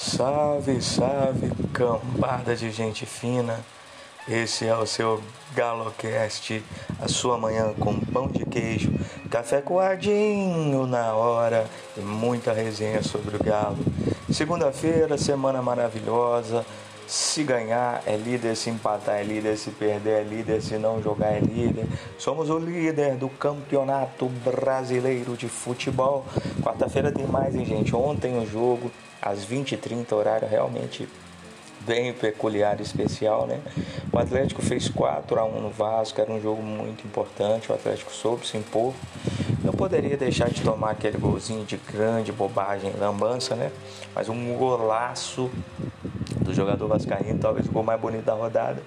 Salve, salve, cambada de gente fina. Esse é o seu GaloCast, a sua manhã com pão de queijo, café coadinho na hora e muita resenha sobre o Galo. Segunda-feira, semana maravilhosa. Se ganhar é líder, se empatar é líder, se perder é líder, se não jogar é líder. Somos o líder do campeonato brasileiro de futebol. Quarta-feira tem mais, hein, gente? Ontem o jogo às 20h30, horário realmente bem peculiar e especial, né? O Atlético fez 4 a 1 no Vasco, era um jogo muito importante, o Atlético soube se impor. Não poderia deixar de tomar aquele golzinho de grande bobagem, lambança, né? Mas um golaço do jogador vascaíno, talvez o gol mais bonito da rodada.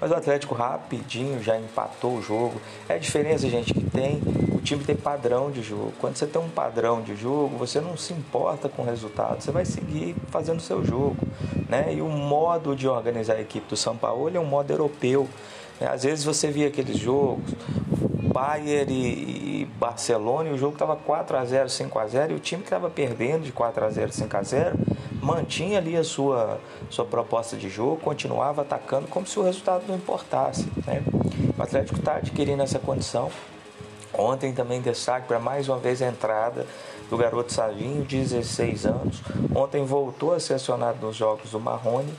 Mas o Atlético rapidinho já empatou o jogo. É a diferença, gente, que tem. O time tem padrão de jogo. Quando você tem um padrão de jogo, você não se importa com o resultado. Você vai seguir fazendo o seu jogo. Né? E o modo de organizar a equipe do São Paulo é um modo europeu. Né? Às vezes você via aqueles jogos, Bayern e Barcelona, e o jogo estava 4 a 0 5 a 0 e o time que estava perdendo de 4 a 0 5 a 0 mantinha ali a sua, sua proposta de jogo, continuava atacando como se o resultado não importasse. Né? O Atlético está adquirindo essa condição. Ontem também destaque para mais uma vez a entrada do garoto Savinho, 16 anos. Ontem voltou a ser acionado nos jogos do Marrone,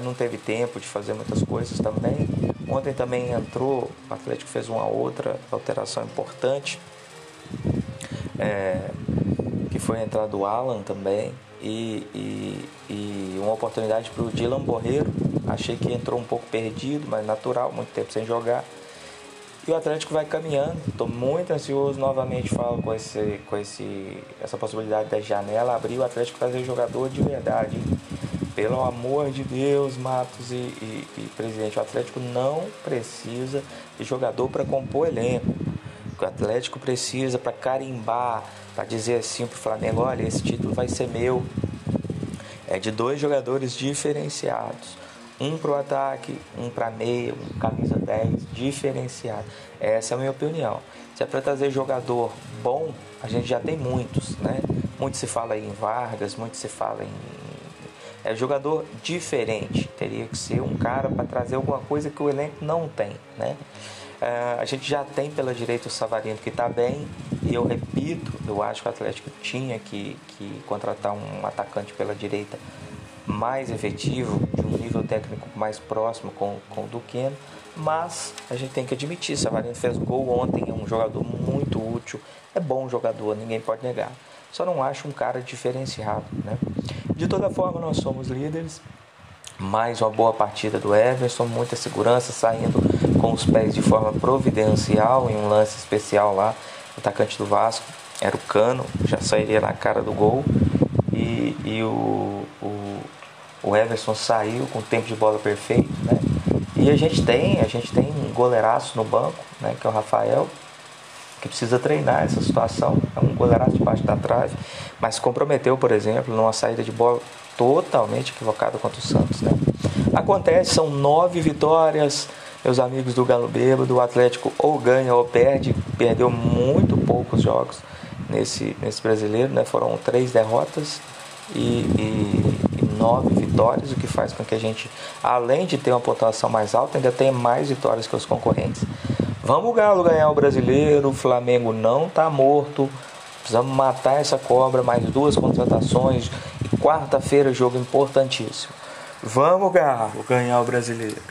não teve tempo de fazer muitas coisas também. Ontem também entrou, o Atlético fez uma outra alteração importante, é, que foi a entrada do Alan também e, e, e uma oportunidade para o Dylan Borreiro. Achei que entrou um pouco perdido, mas natural, muito tempo sem jogar. E o Atlético vai caminhando. Estou muito ansioso novamente falo com, esse, com esse, essa possibilidade da janela abrir o Atlético fazer jogador de verdade. Pelo amor de Deus, Matos e, e, e presidente, o Atlético não precisa de jogador para compor elenco. O Atlético precisa para carimbar, para dizer assim para o Flamengo: olha, esse título vai ser meu. É de dois jogadores diferenciados. Um para o ataque, um para meia, um camisa 10, diferenciado. Essa é a minha opinião. Se é para trazer jogador bom, a gente já tem muitos, né? Muito se fala em Vargas, muito se fala em. É jogador diferente. Teria que ser um cara para trazer alguma coisa que o elenco não tem, né? Uh, a gente já tem pela direita o Savarino que está bem, e eu repito, eu acho que o Atlético tinha que, que contratar um atacante pela direita mais efetivo, de um nível técnico mais próximo com, com o Duqueno, mas a gente tem que admitir, Savarino fez gol ontem, é um jogador muito útil, é bom jogador, ninguém pode negar. Só não acho um cara diferenciado, né? De toda forma, nós somos líderes. Mais uma boa partida do Everson, muita segurança, saindo com os pés de forma providencial em um lance especial lá. O atacante do Vasco era o Cano, já sairia na cara do gol. E, e o, o, o Everson saiu com o tempo de bola perfeito, né? E a gente tem, a gente tem um goleiraço no banco, né, que é o Rafael, que precisa treinar essa situação. É um goleiraço debaixo da trave, mas comprometeu, por exemplo, numa saída de bola totalmente equivocada contra o Santos, né? Acontece, são nove vitórias, meus amigos do Galo Bêbado, o Atlético ou ganha ou perde, perdeu muito poucos jogos nesse, nesse brasileiro, né? Foram três derrotas e, e, e, nove vitórias, o que faz com que a gente, além de ter uma pontuação mais alta, ainda tenha mais vitórias que os concorrentes. Vamos Galo ganhar o brasileiro, o Flamengo não está morto, precisamos matar essa cobra, mais duas contratações quarta-feira jogo importantíssimo. Vamos Galo ganhar o brasileiro.